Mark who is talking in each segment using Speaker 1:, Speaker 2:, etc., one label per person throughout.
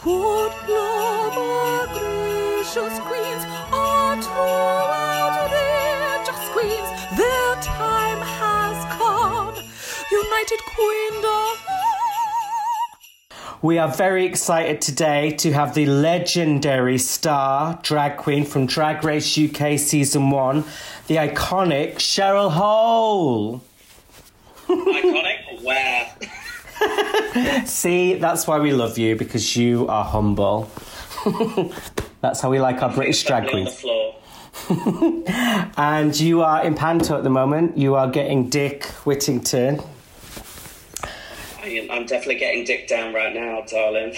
Speaker 1: Good love, our gracious queens, our true outrageous queens, their time has come. United Queendom.
Speaker 2: We are very excited today to have the legendary star drag queen from Drag Race UK Season 1, the iconic Cheryl Hole.
Speaker 3: Iconic? Where?
Speaker 2: See, that's why we love you because you are humble. that's how we like our British drag queens. And you are in Panto at the moment. You are getting Dick Whittington.
Speaker 3: I am- I'm definitely getting dick down right now, darling.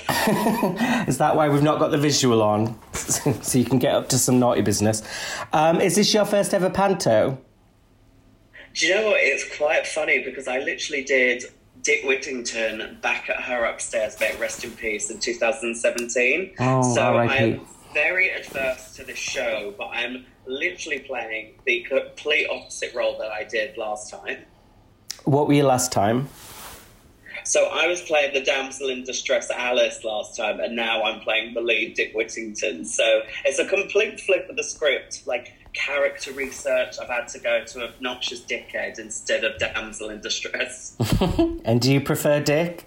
Speaker 2: Is that why we've not got the visual on? so you can get up to some naughty business. Um, is this your first ever Panto?
Speaker 3: Do you know what? It's quite funny because I literally did Dick Whittington back at her upstairs, it rest in peace, in 2017.
Speaker 2: Oh,
Speaker 3: so I'm very adverse to this show, but I'm literally playing the complete opposite role that I did last time.
Speaker 2: What were you last time?
Speaker 3: So I was playing the damsel in distress Alice last time, and now I'm playing the lead Dick Whittington. So it's a complete flip of the script, like character research. I've had to go to obnoxious dickhead instead of damsel in distress.
Speaker 2: And do you prefer Dick?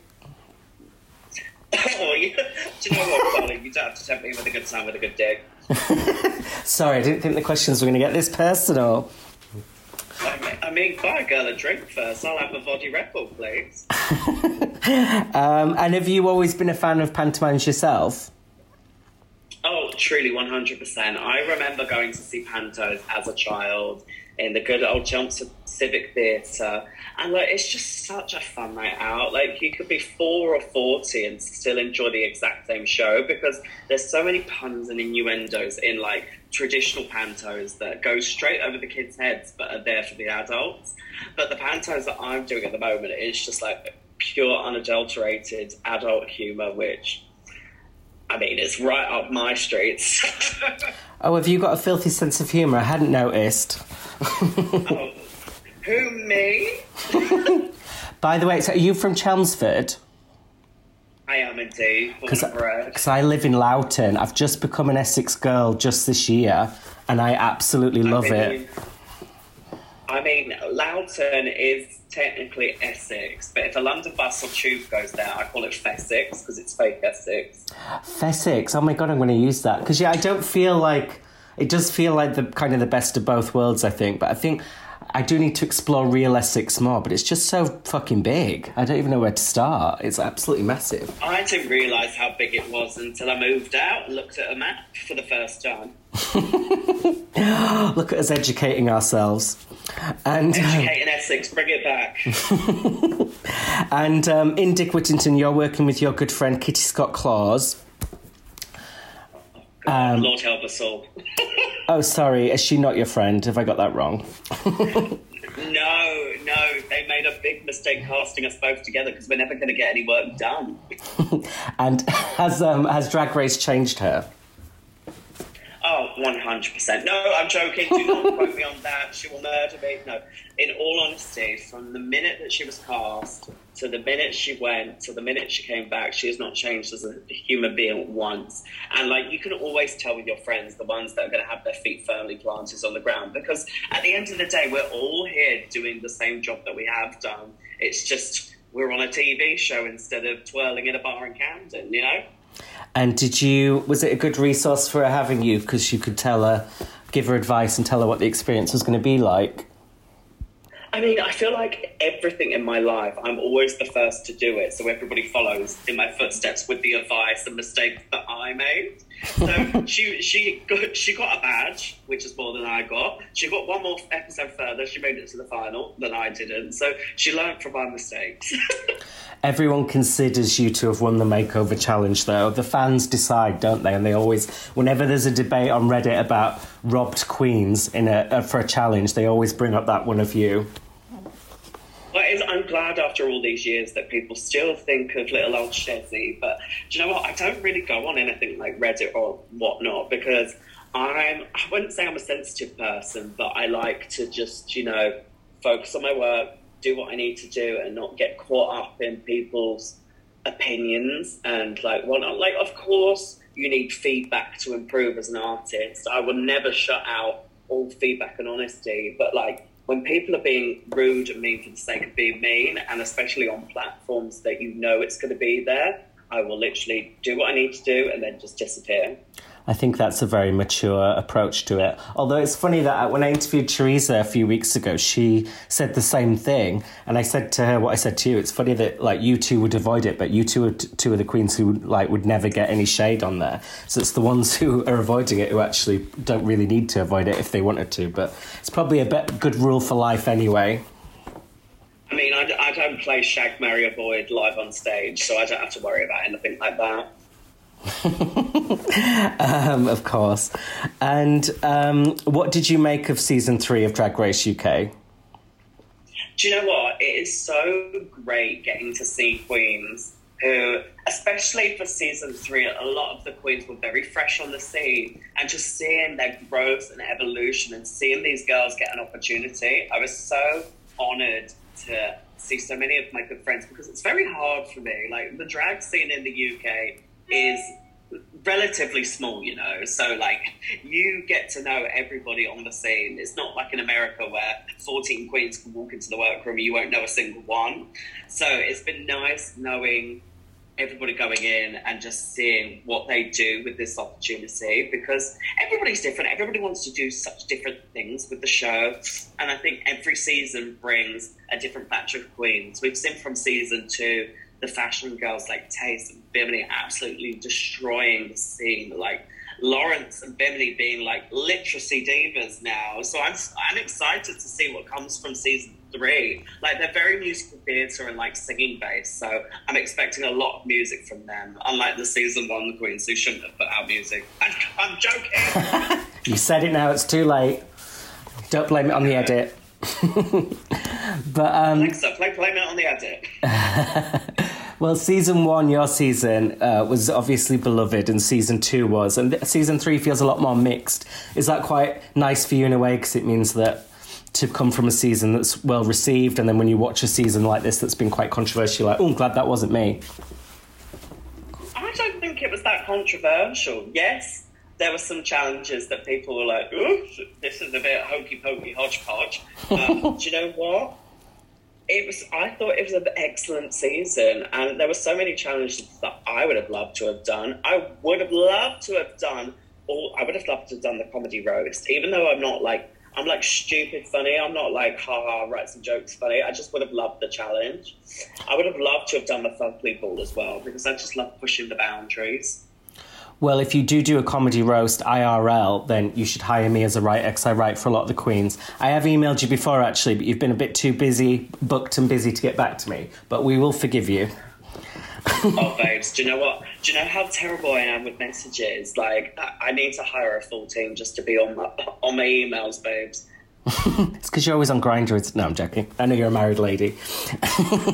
Speaker 3: oh, you, do you know what, darling? You don't have to tempt me with a good time with a good dick.
Speaker 2: Sorry, I didn't think the questions were going to get this personal.
Speaker 3: I mean, I mean, buy a girl a drink first. I'll have a body record, please.
Speaker 2: Um, and have you always been a fan of pantomimes yourself?
Speaker 3: Oh, truly, 100%. I remember going to see Pantos as a child in the good old Chelmsford Civic Theatre. And, like, it's just such a fun night out. Like, you could be four or 40 and still enjoy the exact same show because there's so many puns and innuendos in, like, traditional pantos that go straight over the kids' heads but are there for the adults. But the pantos that I'm doing at the moment is just, like, pure, unadulterated adult humour, which I mean, it's right up my streets.
Speaker 2: Oh, have you got a filthy sense of humour? I hadn't noticed.
Speaker 3: oh, who, me?
Speaker 2: By the way, so are you from Chelmsford?
Speaker 3: I am indeed.
Speaker 2: Because. I live in Loughton. I've just become an Essex girl just this year, and I absolutely love
Speaker 3: I
Speaker 2: it.
Speaker 3: I mean, Loughton is technically Essex, but if a London bus or tube goes there, I call it Fessex because it's fake Essex.
Speaker 2: Fessex. Oh my god, I'm going to use that because yeah, I don't feel like it does feel like the kind of the best of both worlds. I think, but I think I do need to explore real Essex more. But it's just so fucking big. I don't even know where to start. It's absolutely massive.
Speaker 3: I didn't realise how big it was until I moved out and looked at a map for the first time.
Speaker 2: Look at us educating ourselves. And
Speaker 3: Educating Essex, bring it back.
Speaker 2: and um, in Dick Whittington, you're working with your good friend Kitty Scott Claus. Um,
Speaker 3: Lord help us all.
Speaker 2: Oh, sorry, is she not your friend? Have I got that wrong?
Speaker 3: No, no, they made a big mistake casting us both together because we're never going to get any work done.
Speaker 2: And has um, has Drag Race changed her?
Speaker 3: Oh, 100%. No, I'm joking. Do not quote me on that. She will murder me. No. In all honesty, from the minute that she was cast to the minute she went to the minute she came back, she has not changed as a human being once. And, like, you can always tell with your friends, the ones that are going to have their feet firmly planted on the ground, because at the end of the day, we're all here doing the same job that we have done. It's just we're on a TV show instead of twirling in a bar in Camden, you know?
Speaker 2: And did you? Was it a good resource for her having you? Because you could tell her, give her advice, and tell her what the experience was going to be like.
Speaker 3: I mean, I feel like everything in my life, I'm always the first to do it, so everybody follows in my footsteps with the advice and mistakes that I made. So she she got, she got a badge, which is more than I got. She got one more episode further. She made it to the final than I didn't. So she learned from my mistakes.
Speaker 2: Everyone considers you to have won the makeover challenge, though. The fans decide, don't they? And they always, whenever there's a debate on Reddit about robbed queens in a, uh, for a challenge, they always bring up that one of you.
Speaker 3: It's, I'm glad after all these years that people still think of little old Shezzy, but do you know what? I don't really go on anything like Reddit or whatnot because I'm, I wouldn't say I'm a sensitive person, but I like to just, you know, focus on my work, do what I need to do, and not get caught up in people's opinions and like well, like of course you need feedback to improve as an artist. I will never shut out all feedback and honesty, but like when people are being rude and mean for the sake of being mean, and especially on platforms that you know it's going to be there, I will literally do what I need to do and then just disappear.
Speaker 2: I think that's a very mature approach to it. Although it's funny that uh, when I interviewed Teresa a few weeks ago, she said the same thing, and I said to her what I said to you. It's funny that like you two would avoid it, but you two are t- two of the queens who like would never get any shade on there. So it's the ones who are avoiding it who actually don't really need to avoid it if they wanted to. But it's probably a bit good rule for life anyway.
Speaker 3: I mean, I, I don't play Shag, Marry, Avoid live on stage, so I don't have to worry about anything like that.
Speaker 2: um, of course. And um, what did you make of season three of Drag Race UK?
Speaker 3: Do you know what? It is so great getting to see queens who, especially for season three, a lot of the queens were very fresh on the scene and just seeing their growth and evolution and seeing these girls get an opportunity. I was so honored to see so many of my good friends because it's very hard for me. Like the drag scene in the UK is relatively small, you know. So like you get to know everybody on the scene. It's not like in America where 14 queens can walk into the workroom and you won't know a single one. So it's been nice knowing everybody going in and just seeing what they do with this opportunity because everybody's different. Everybody wants to do such different things with the show. And I think every season brings a different batch of queens. We've seen from season two the fashion girls like Tayce and Bimini absolutely destroying the scene. Like Lawrence and Bimini being like literacy divas now. So I'm I'm excited to see what comes from season three. Like they're very musical theatre and like singing based. So I'm expecting a lot of music from them. Unlike the season one the Queens who shouldn't have put out music. I'm, I'm joking.
Speaker 2: you said it now. It's too late. Don't blame it on the edit. but um,
Speaker 3: Alexa, play it on the edit.
Speaker 2: well, season one, your season, uh, was obviously beloved, and season two was, and season three feels a lot more mixed. Is that quite nice for you in a way? Because it means that to come from a season that's well received, and then when you watch a season like this that's been quite controversial, like, oh, I'm glad that wasn't me.
Speaker 3: I don't think it was that controversial. Yes, there were some challenges that people were like, "Ooh, this is a bit hokey pokey hodgepodge." Um, do you know what? It was. I thought it was an excellent season, and there were so many challenges that I would have loved to have done. I would have loved to have done all. I would have loved to have done the comedy roast, even though I'm not like I'm like stupid funny. I'm not like ha ha write some jokes funny. I just would have loved the challenge. I would have loved to have done the Fugly Ball as well because I just love pushing the boundaries.
Speaker 2: Well, if you do do a comedy roast IRL, then you should hire me as a writer because I write for a lot of the queens. I have emailed you before actually, but you've been a bit too busy, booked and busy to get back to me. But we will forgive you.
Speaker 3: oh, babes, do you know what? Do you know how terrible I am with messages? Like, I, I need to hire a full team just to be on my on my emails, babes.
Speaker 2: it's because you're always on Grindr. No, I'm joking. I know you're a married lady.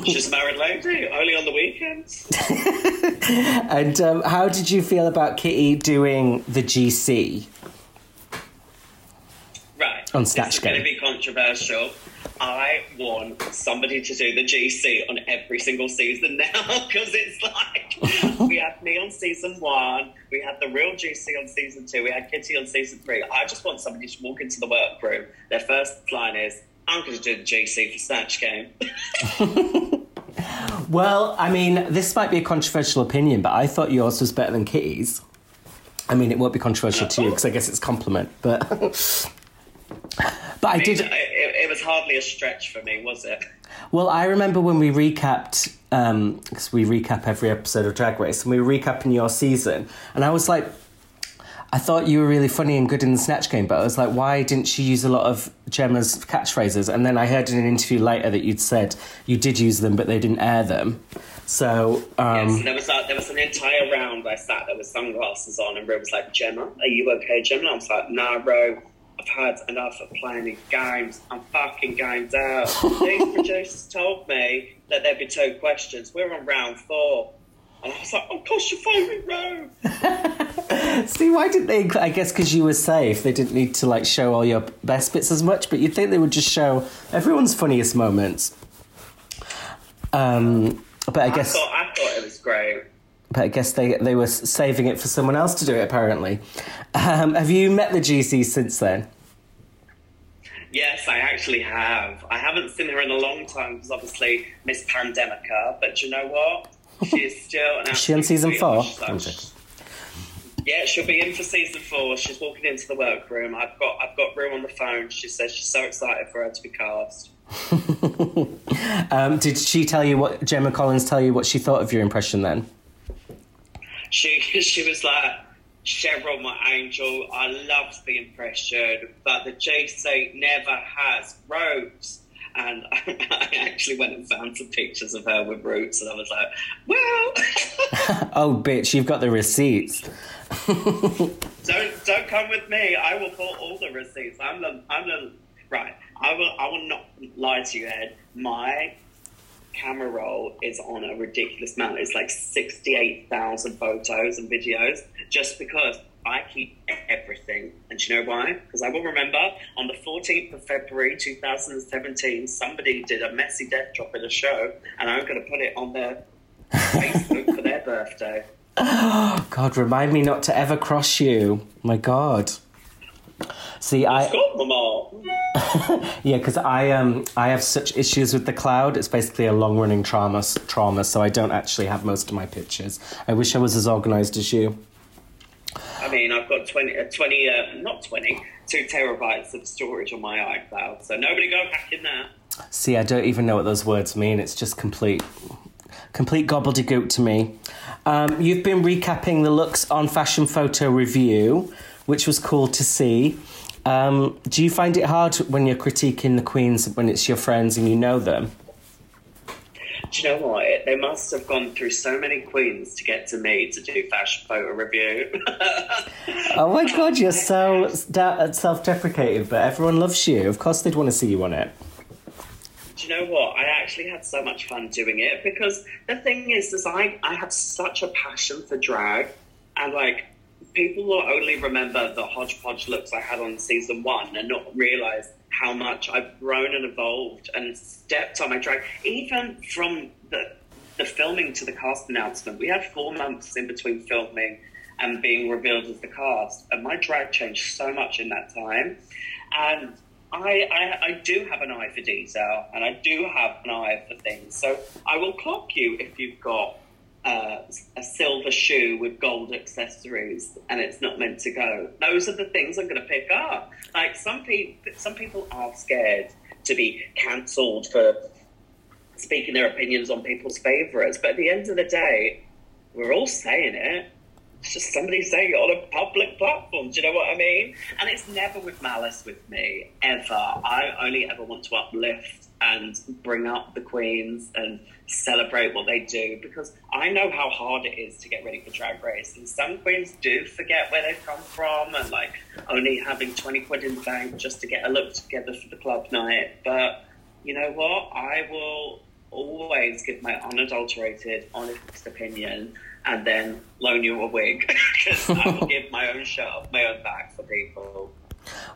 Speaker 3: She's a married lady, only on the weekends.
Speaker 2: and um, how did you feel about Kitty doing the GC?
Speaker 3: Right.
Speaker 2: On Snatch.
Speaker 3: It's going to be controversial. I want somebody to do the GC on every single season now because it's like had me on season one, we had the real GC on season two, we had Kitty on season three. I just want somebody to walk into the workroom. Their first line is, I'm going to do the GC for Snatch Game.
Speaker 2: Well, I mean, this might be a controversial opinion, but I thought yours was better than Kitty's. I mean, it won't be controversial to you because I guess it's compliment, but but I,
Speaker 3: I mean,
Speaker 2: did.
Speaker 3: It, it was hardly a stretch for me, was it?
Speaker 2: Well, I remember when we recapped because we recap every episode of Drag Race, and we were recapping your season, and I was like, I thought you were really funny and good in the Snatch Game, but I was like, why didn't she use a lot of Gemma's catchphrases? And then I heard in an interview later that you'd said you did use them, but they didn't air them. So, um,
Speaker 3: yes, there was a, there was an entire round I sat there with sunglasses on, and Ru was like, "Gemma, are you okay, Gemma?" I was like, "Nah, Ru, I've had enough of playing these games. I'm fucking games out." these producers told me that there'd be two questions. We're on round four. And I was like, oh, gosh, you're phoning Ru.
Speaker 2: See, why didn't they? I guess because you were safe, they didn't need to like show all your best bits as much. But you'd think they would just show everyone's funniest moments. Um, but I guess
Speaker 3: thought, I thought it was great.
Speaker 2: But I guess they, they were saving it for someone else to do it, apparently. Um, have you met the GC since then?
Speaker 3: Yes, I actually have. I haven't seen her in a long time because obviously Miss Pandemica, but you know what? She is still an
Speaker 2: Is she on
Speaker 3: absolute
Speaker 2: season four?
Speaker 3: sweetheart. Yeah, she'll be in for season four. She's walking into the workroom. I've got I've got Ru on the phone. She says she's so excited for her to be cast.
Speaker 2: Um, did she tell you what, Gemma Collins tell you what she thought of your impression then?
Speaker 3: She she was like, Cheryl, my angel, I loved the impression, but the GC never has roots. And I actually went and found some pictures of her with roots, and I was like, well,
Speaker 2: Oh, bitch, you've got the receipts.
Speaker 3: don't don't come with me. I will pull all the receipts. I'm the I'm the right. I will I will not lie to you, Ed. My camera roll is on a ridiculous amount. It's like sixty eight thousand photos and videos, just because I keep everything. And do you know why? Because I will remember on the fourteenth of February, two thousand and seventeen, somebody did a messy death drop at a show, and I'm going to put it on their Facebook for their birthday.
Speaker 2: God, remind me not to ever cross you. My God. See, I
Speaker 3: Got them all.
Speaker 2: yeah, because I um I have such issues with the cloud. It's basically a long running trauma trauma, so I don't actually have most of my pictures. I wish I was as organised as you.
Speaker 3: I mean, I've got 20, uh, 20 uh, not 20, two terabytes of storage on my iCloud, so nobody go back in there.
Speaker 2: See, I don't even know what those words mean. It's just complete, complete gobbledygook to me. Um, you've been recapping the looks on Fashion Photo RuView, which was cool to see. Um, do you find it hard when you're critiquing the queens when it's your friends and you know them?
Speaker 3: Do you know what? They must have gone through so many queens to get to me to do Fashion Photo RuView.
Speaker 2: Oh my god, you're so self deprecating, but everyone loves you. Of course, they'd want to see you on it.
Speaker 3: Do you know what? I actually had so much fun doing it because the thing is, is I, I have such a passion for drag, and like people will only remember the hodgepodge looks I had on season one and not realize how much I've grown and evolved and stepped on my drag. Even from the the filming to the cast announcement, we had four months in between filming and being revealed as the cast, and my drag changed so much in that time, and. I, I, I do have an eye for detail and I do have an eye for things. So I will clock you if you've got uh, a silver shoe with gold accessories and it's not meant to go. Those are the things I'm going to pick up. Like some people, some people are scared to be cancelled for speaking their opinions on people's favourites. But at the end of the day, we're all saying it. It's just somebody saying it on a public platform. Do you know what I mean? And it's never with malice with me, ever. I only ever want to uplift and bring up the queens and celebrate what they do because I know how hard it is to get ready for Drag Race. And some queens do forget where they've come from and like only having 20 quid in the bank just to get a look together for the club night. But you know what? I will always give my unadulterated, honest opinion and then loan you a wig because I will give my own shirt off my own back for people.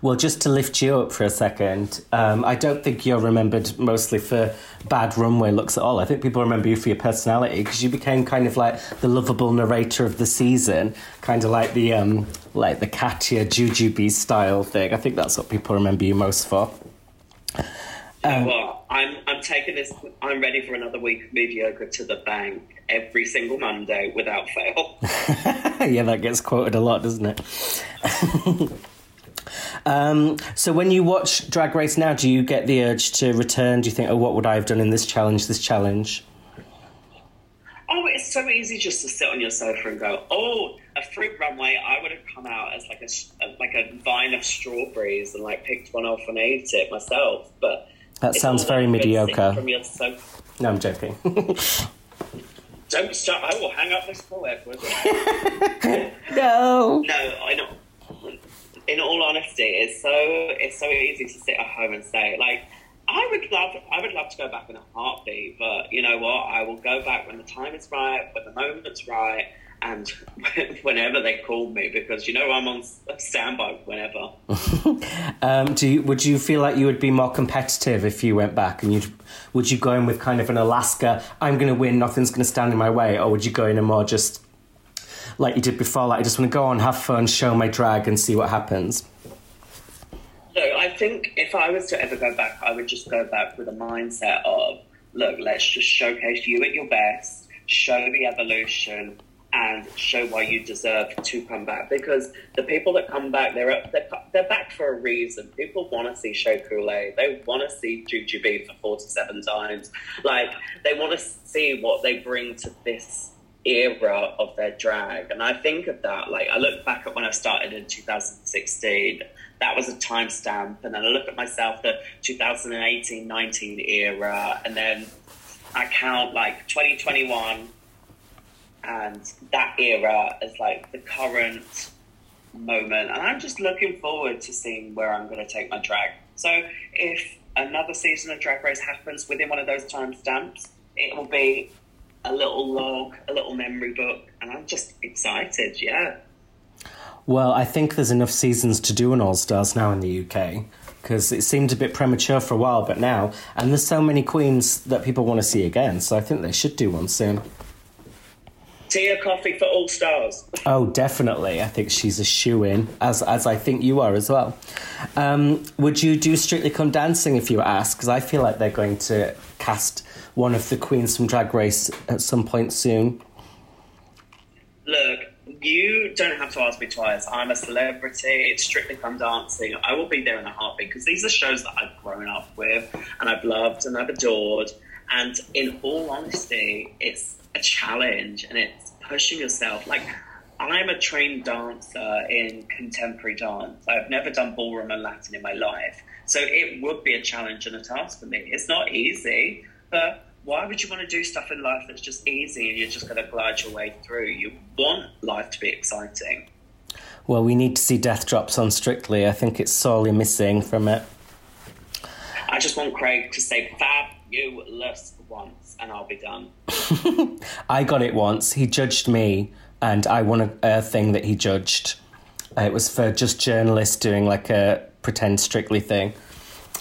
Speaker 2: Well, just to lift you up for a second, um, I don't think you're remembered mostly for bad runway looks at all. I think people remember you for your personality because you became kind of like the lovable narrator of the season, kind of like the um, like the Katya Jujubee style thing. I think that's what people remember you most for. Um,
Speaker 3: well, I'm I'm taking this. I'm ready for another week of mediocre to the bank every single Monday without fail.
Speaker 2: yeah, that gets quoted a lot, doesn't it? um, so when you watch Drag Race now, do you get the urge to return? Do you think, oh, what would I have done in this challenge? This challenge?
Speaker 3: Oh, it's so easy just to sit on your sofa and go, oh, a fruit runway. I would have come out as like a like a vine of strawberries and like picked one off and ate it myself, but.
Speaker 2: That sounds very mediocre.
Speaker 3: From your sofa.
Speaker 2: No, I'm joking.
Speaker 3: Don't stop! I will hang up this call, Edward.
Speaker 2: no.
Speaker 3: No, I know. In all honesty, it's so it's so easy to sit at home and say like, I would love I would love to go back in a heartbeat, but you know what? I will go back when the time is right, when the moment's right, and whenever they call me because you know I'm on standby whenever.
Speaker 2: Um, do you, would you feel like you would be more competitive if you went back and you would you go in with kind of an Alaska I'm going to win nothing's going to stand in my way or would you go in a more just like you did before like I just want to go on have fun show my drag and see what happens.
Speaker 3: Look, I think if I was to ever go back, I would just go back with a mindset of, look, let's just showcase you at your best, show the evolution, and show why you deserve to come back. Because the people that come back, they're they're, they're back for a reason. People want to see Shea Coulee. They want to see Juju Jujubee for forty-seven times. Like they want to see what they bring to this era of their drag. And I think of that. Like I look back at when I started in 2016. That was a timestamp, and then I look at myself the 2018-19 era, and then I count like 2021 and that era as like the current moment. And I'm just looking forward to seeing where I'm going to take my drag. So if another season of Drag Race happens within one of those timestamps, it will be a little log, a little memory book, and I'm just excited. Yeah.
Speaker 2: Well, I think there's enough seasons to do an All Stars now in the UK because it seemed a bit premature for a while, but now, and there's so many queens that people want to see again, so I think they should do one soon.
Speaker 3: Tia Kofi for All Stars?
Speaker 2: Oh, definitely. I think she's a shoe in, as as I think you are as well. Um, would you do Strictly Come Dancing if you were asked? Because I feel like they're going to cast one of the queens from Drag Race at some point soon.
Speaker 3: Look, you don't have to ask me twice. I'm a celebrity. It's Strictly Come Dancing. I will be there in a heartbeat because these are shows that I've grown up with and I've loved and I've adored. And in all honesty, it's a challenge and it's pushing yourself. Like, I'm a trained dancer in contemporary dance. I've never done ballroom and Latin in my life. So it would be a challenge and a task for me. It's not easy, but why would you want to do stuff in life that's just easy and you're just going to glide your way through? You want life to be exciting.
Speaker 2: Well, we need to see Death Drops on Strictly. I think it's sorely missing from it.
Speaker 3: I just want Craig to say fabulous once and I'll be done.
Speaker 2: I got it once. He judged me and I won a, a thing that he judged. Uh, it was for just journalists doing like a pretend Strictly thing.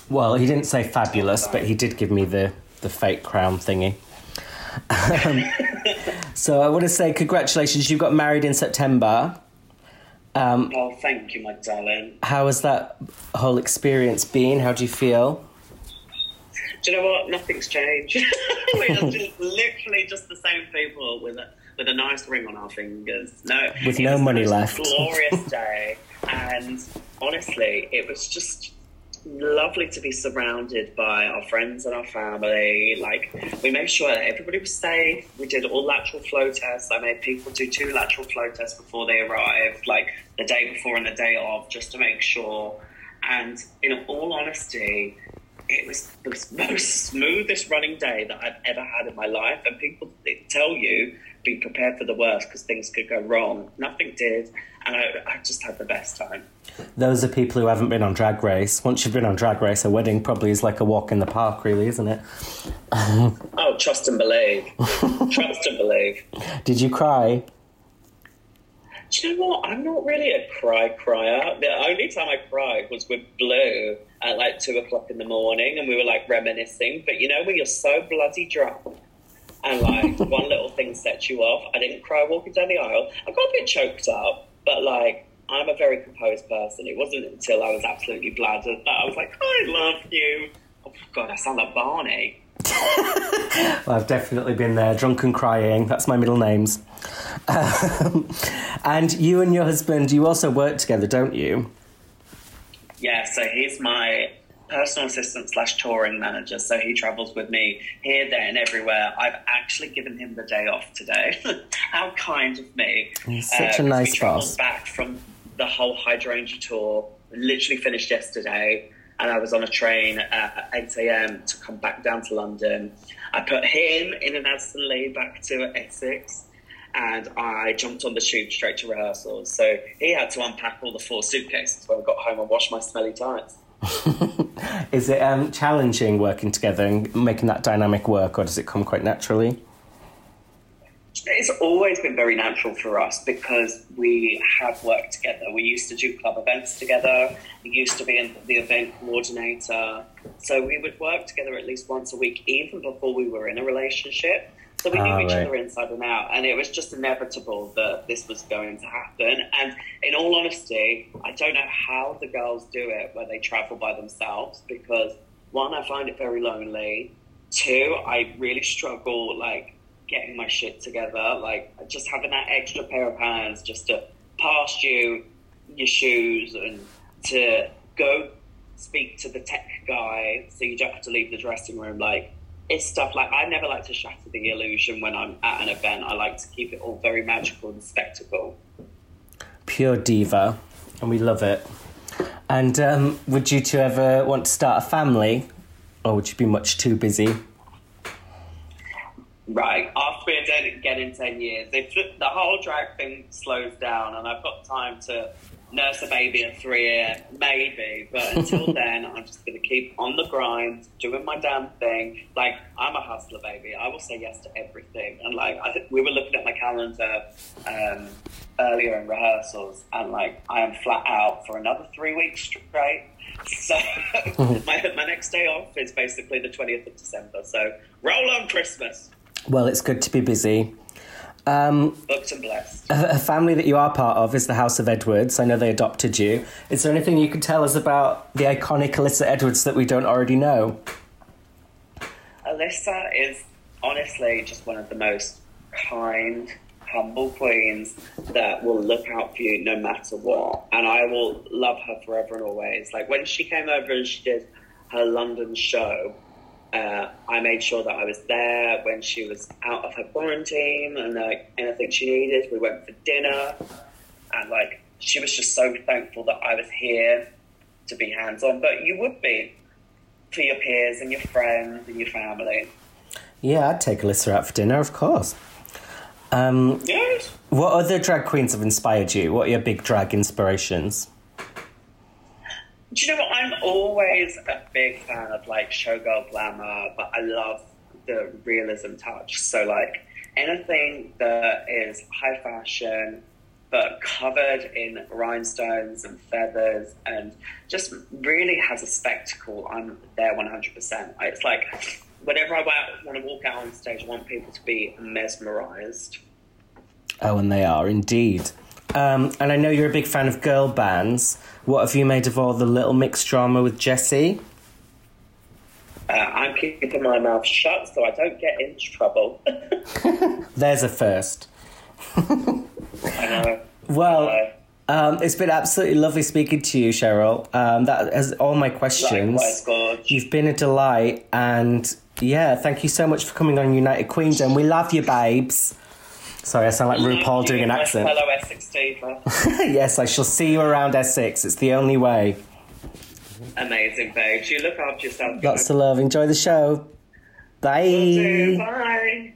Speaker 2: Well, he didn't say fabulous, but he did give me the, the fake crown thingy. Um, so I want to say congratulations. You got married in September.
Speaker 3: Um, oh, thank you, my darling.
Speaker 2: How has that whole experience been? How do you feel?
Speaker 3: Do you know what? Nothing's changed. We're just literally just the same people with a with a nice ring on our fingers. No,
Speaker 2: with no money left.
Speaker 3: glorious day, and honestly, it was just lovely to be surrounded by our friends and our family. Like, we made sure that everybody was safe. We did all lateral flow tests. I made people do two lateral flow tests before they arrived, like the day before and the day of, just to make sure. And in all honesty, it was the most smoothest running day that I've ever had in my life. And people tell you, be prepared for the worst because things could go wrong. Nothing did. And I, I, just had the best time.
Speaker 2: Those are people who haven't been on Drag Race. Once you've been on Drag Race, a wedding probably is like a walk in the park, really, isn't it?
Speaker 3: oh, trust and believe. trust and believe.
Speaker 2: Did you cry?
Speaker 3: Do you know what? I'm not really a cry crier. The only time I cried was with Blu at like two o'clock in the morning, and we were like reminiscing. But you know, when you're so bloody drunk and like one little thing sets you off, I didn't cry walking down the aisle. I got a bit choked up, but like I'm a very composed person. It wasn't until I was absolutely bladdered that I was like, I love you. Oh God, I sound like Barney.
Speaker 2: well, I've definitely been there, drunk and crying. That's my middle names. Um, and you and your husband, you also work together, don't you?
Speaker 3: Yeah, so he's my personal assistant slash touring manager. So he travels with me here, there, and everywhere. I've actually given him the day off today. How kind of me!
Speaker 2: He's such uh, a nice
Speaker 3: boss. Back from the whole hydrangea tour, literally finished yesterday, and I was on a train at 8 a.m. to come back down to London. I put him in an Addison Lee back to Essex and I jumped on the tube straight to rehearsals. So he had to unpack all the four suitcases when I got home and wash my smelly tights.
Speaker 2: Is it um, challenging working together and making that dynamic work, or does it come quite naturally?
Speaker 3: It's always been very natural for us because we have worked together. We used to do club events together. We used to be the event coordinator. So we would work together at least once a week, even before we were in a relationship. So we knew
Speaker 2: Ah,
Speaker 3: each
Speaker 2: right.
Speaker 3: other inside and out. And it was just inevitable that this was going to happen. And in all honesty, I don't know how the girls do it where they travel by themselves because one, I find it very lonely. Two, I really struggle like getting my shit together, like just having that extra pair of hands just to pass you your shoes and to go speak to the tech guy so you don't have to leave the dressing room. Like it's stuff like I never like to shatter the illusion when I'm at an event. I like to keep it all very magical and spectacle.
Speaker 2: Pure diva, and we love it. And um, would you two ever want to start a family, or would you be much too busy?
Speaker 3: Right, after we're dead, get in 10 years, if the whole drag thing slows down and I've got time to nurse a baby at three year, maybe. But until then, I'm just going to keep on the grind, doing my damn thing. Like, I'm a hustler, baby. I will say yes to everything. And, like, I, think we were looking at my calendar um, earlier in rehearsals, and, like, I am flat out for another three weeks straight. So, my, my next day off is basically the 20th of December. So, roll on Christmas.
Speaker 2: Well, it's good to be busy. Um,
Speaker 3: Booked and blessed.
Speaker 2: a a family that you are part of is the House of Edwards. I know they adopted you. Is there anything you could tell us about the iconic Alyssa Edwards that we don't already know?
Speaker 3: Alyssa is honestly just one of the most kind, humble queens that will look out for you no matter what. And I will love her forever and always. Like when she came over and she did her London show, uh, I made sure that I was there when she was out of her quarantine and like anything she needed. We went for dinner and like she was just so thankful that I was here to be hands on. But you would be for your peers and your friends and your family.
Speaker 2: Yeah, I'd take Alyssa out for dinner, of course. Um,
Speaker 3: Yes.
Speaker 2: what other drag queens have inspired you? What are your big drag inspirations?
Speaker 3: Do you know what? I'm always a big fan of like showgirl glamour, but I love the realism touch. So like anything that is high fashion, but covered in rhinestones and feathers, and just really has a spectacle. I'm there 100. percent It's like whenever I want to walk out on stage, I want people to be mesmerized.
Speaker 2: Oh, and they are indeed. Um, and I know you're a big fan of girl bands. What have you made of all the Little Mix drama with Jesy?
Speaker 3: Uh, I'm keeping my mouth shut so I don't get into trouble.
Speaker 2: There's a first.
Speaker 3: I know.
Speaker 2: Well,
Speaker 3: Uh,
Speaker 2: um, it's been absolutely lovely speaking to you, Cheryl. Um, that has all my questions.
Speaker 3: Likewise,
Speaker 2: You've been a delight, and yeah, thank you so much for coming on United Queendom. We love you, babes. Sorry, I sound like RuPaul doing an accent.
Speaker 3: fellow Essex diva.
Speaker 2: yes, I shall see you around Essex. It's the only way.
Speaker 3: Amazing, babes. You look after yourself.
Speaker 2: Lots of love. Enjoy the show. Bye.
Speaker 3: Bye.